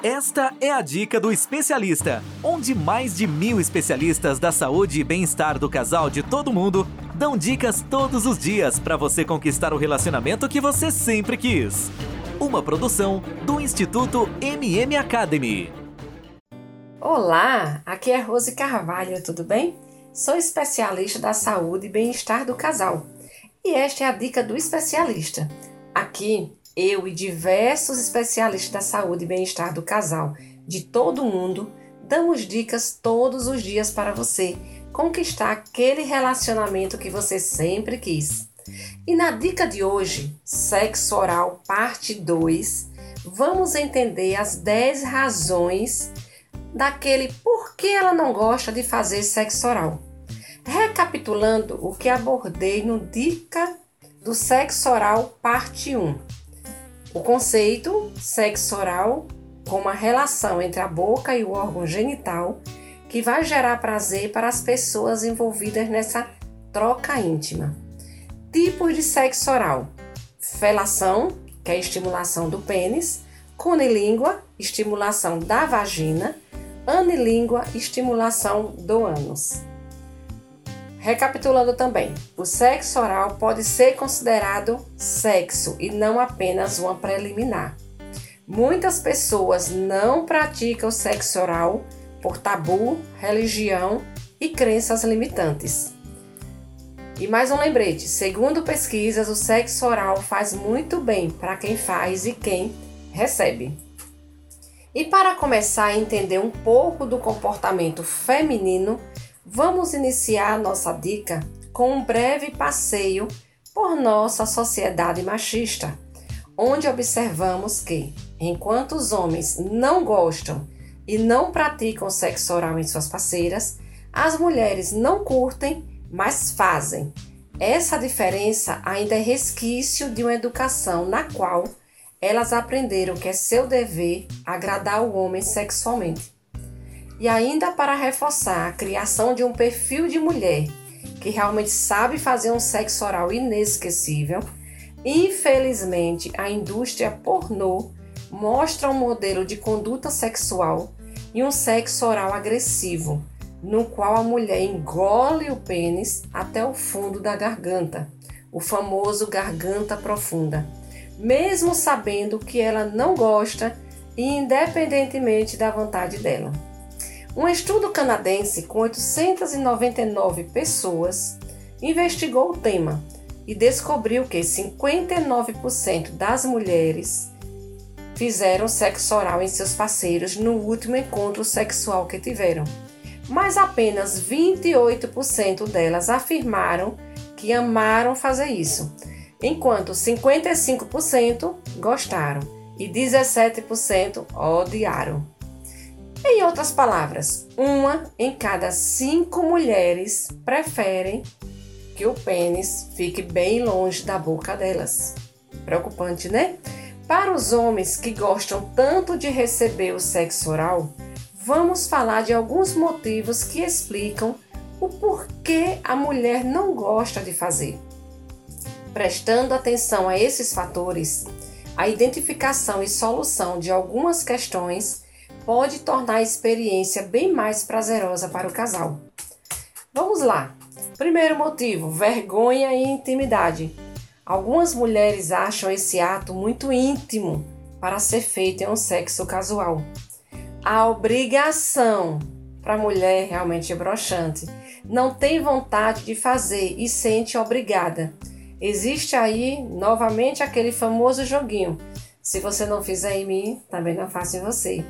Esta é a dica do especialista, onde mais de mil especialistas da saúde e bem-estar do casal de todo mundo dão dicas todos os dias para você conquistar o relacionamento que você sempre quis. Uma produção do Instituto MM Academy. Olá, aqui é Rose Carvalho, tudo bem? Sou especialista da saúde e bem-estar do casal. E esta é a dica do especialista. Aqui eu e diversos especialistas da saúde e bem-estar do casal de todo o mundo damos dicas todos os dias para você conquistar aquele relacionamento que você sempre quis. E na dica de hoje, Sexo Oral Parte 2, vamos entender as 10 razões daquele por que ela não gosta de fazer sexo oral. Recapitulando o que abordei no Dica do Sexo Oral Parte 1. O conceito sexo oral como a relação entre a boca e o órgão genital que vai gerar prazer para as pessoas envolvidas nessa troca íntima. Tipos de sexo oral: felação, que é a estimulação do pênis, conilíngua, estimulação da vagina, anilíngua, estimulação do ânus. Recapitulando também, o sexo oral pode ser considerado sexo e não apenas uma preliminar. Muitas pessoas não praticam sexo oral por tabu, religião e crenças limitantes. E mais um lembrete: segundo pesquisas, o sexo oral faz muito bem para quem faz e quem recebe. E para começar a entender um pouco do comportamento feminino, Vamos iniciar nossa dica com um breve passeio por nossa sociedade machista, onde observamos que, enquanto os homens não gostam e não praticam sexo oral em suas parceiras, as mulheres não curtem, mas fazem. Essa diferença ainda é resquício de uma educação na qual elas aprenderam que é seu dever agradar o homem sexualmente. E ainda para reforçar a criação de um perfil de mulher que realmente sabe fazer um sexo oral inesquecível, infelizmente a indústria pornô mostra um modelo de conduta sexual e um sexo oral agressivo, no qual a mulher engole o pênis até o fundo da garganta, o famoso garganta profunda, mesmo sabendo que ela não gosta e independentemente da vontade dela. Um estudo canadense com 899 pessoas investigou o tema e descobriu que 59% das mulheres fizeram sexo oral em seus parceiros no último encontro sexual que tiveram, mas apenas 28% delas afirmaram que amaram fazer isso, enquanto 55% gostaram e 17% odiaram. Em outras palavras, uma em cada cinco mulheres preferem que o pênis fique bem longe da boca delas. Preocupante, né? Para os homens que gostam tanto de receber o sexo oral, vamos falar de alguns motivos que explicam o porquê a mulher não gosta de fazer. Prestando atenção a esses fatores, a identificação e solução de algumas questões pode tornar a experiência bem mais prazerosa para o casal. Vamos lá! Primeiro motivo: vergonha e intimidade. Algumas mulheres acham esse ato muito íntimo para ser feito em um sexo casual. A obrigação para a mulher realmente é broxante. Não tem vontade de fazer e sente obrigada. Existe aí novamente aquele famoso joguinho. Se você não fizer em mim, também não faço em você.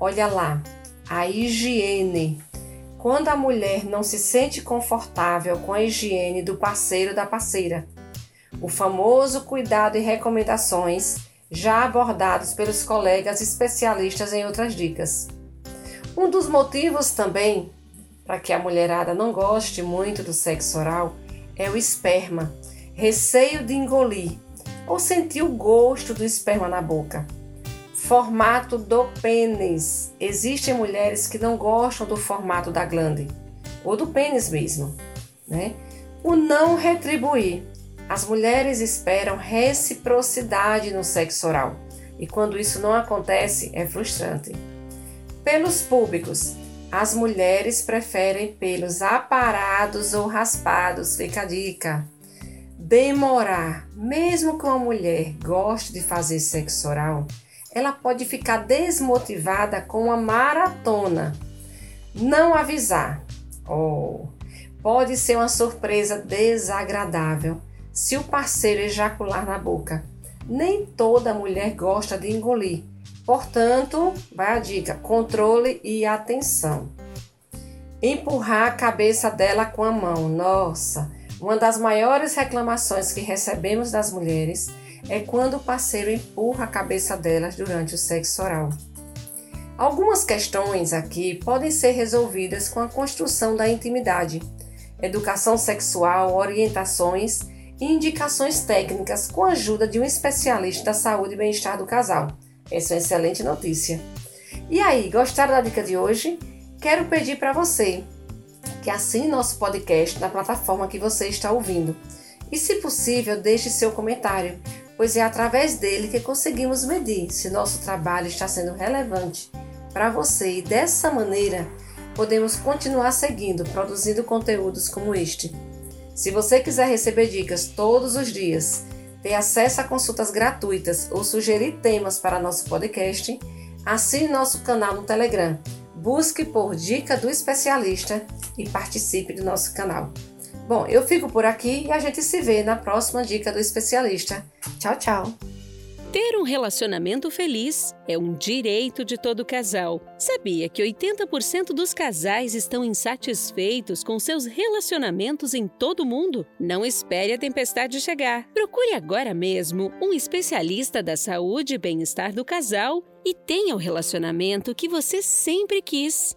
Olha lá, a higiene. Quando a mulher não se sente confortável com a higiene do parceiro da parceira. O famoso cuidado e recomendações já abordados pelos colegas especialistas em outras dicas. Um dos motivos também para que a mulherada não goste muito do sexo oral é o esperma, receio de engolir ou sentir o gosto do esperma na boca. Formato do pênis. Existem mulheres que não gostam do formato da glande ou do pênis mesmo, né? O não retribuir. As mulheres esperam reciprocidade no sexo oral, e quando isso não acontece, é frustrante. Pelos públicos, as mulheres preferem pelos aparados ou raspados, fica a dica. Demorar, mesmo que uma mulher goste de fazer sexo oral, ela pode ficar desmotivada com uma maratona. Não avisar. Oh, pode ser uma surpresa desagradável se o parceiro ejacular na boca. Nem toda mulher gosta de engolir. Portanto, vai a dica: controle e atenção. Empurrar a cabeça dela com a mão. Nossa, uma das maiores reclamações que recebemos das mulheres é quando o parceiro empurra a cabeça delas durante o sexo oral. Algumas questões aqui podem ser resolvidas com a construção da intimidade, educação sexual, orientações e indicações técnicas com a ajuda de um especialista da saúde e bem-estar do casal. Essa é uma excelente notícia. E aí, gostaram da dica de hoje? Quero pedir para você que assine nosso podcast na plataforma que você está ouvindo. E, se possível, deixe seu comentário, pois é através dele que conseguimos medir se nosso trabalho está sendo relevante para você e dessa maneira podemos continuar seguindo, produzindo conteúdos como este. Se você quiser receber dicas todos os dias, ter acesso a consultas gratuitas ou sugerir temas para nosso podcast, assine nosso canal no Telegram. Busque por Dica do Especialista e participe do nosso canal. Bom, eu fico por aqui e a gente se vê na próxima Dica do Especialista. Tchau, tchau! Ter um relacionamento feliz é um direito de todo casal. Sabia que 80% dos casais estão insatisfeitos com seus relacionamentos em todo o mundo? Não espere a tempestade chegar. Procure agora mesmo um especialista da saúde e bem-estar do casal e tenha o relacionamento que você sempre quis.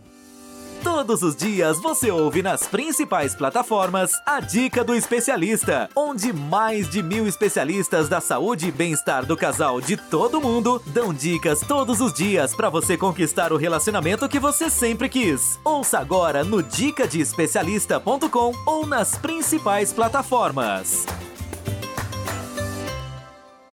Todos os dias você ouve nas principais plataformas a Dica do Especialista, onde mais de mil especialistas da saúde e bem-estar do casal de todo mundo dão dicas todos os dias para você conquistar o relacionamento que você sempre quis. Ouça agora no dicadeespecialista.com ou nas principais plataformas.